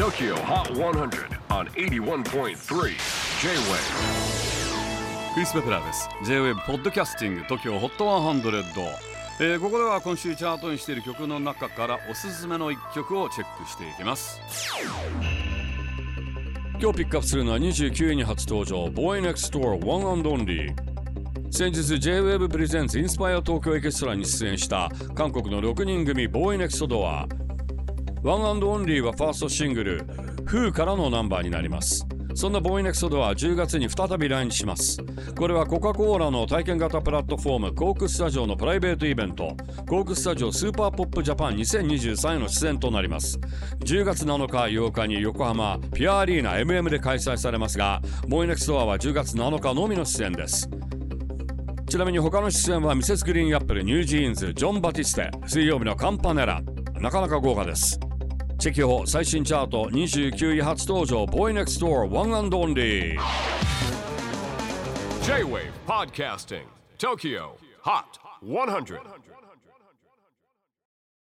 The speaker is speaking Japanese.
TOKYO HOT 100 on 81.3 J-WAVE クリス・ベプラーです。J-WAVE ポッドキャスティング TOKYO HOT 100、えーここでは今週チャートにしている曲の中からおすすめの一曲をチェックしていきます。今日ピックアップするのは29位に初登場 Boy Next Door One and Only 先日 J-WAVE プレゼンツインスパイア東京エキストラに出演した韓国の6人組 BOYNEXTDOOR One and Only はファーストシングル Who からのナンバーになります。そんな BOYNEXTDOORは10月に再び来日します。これはコカ・コーラの体験型プラットフォーム Coke STUDIOのプライベートイベント Coke STUDIO SUPERPOP JAPAN 2023への出演となります。10月7日8日に横浜ピアアリーナ MM で開催されますが BOYNEXTDOORは10月7日のみの出演です。ちなみに他の出演は Mrs. GREEN APPLE NewJeansジョン・バティステ水曜日のカンパネラ。なかなか豪華です。チェキホ最新チャート29位初登場 BOYNEXTDOOR One and Only J-WAVE PODCASTING TOKYO HOT 100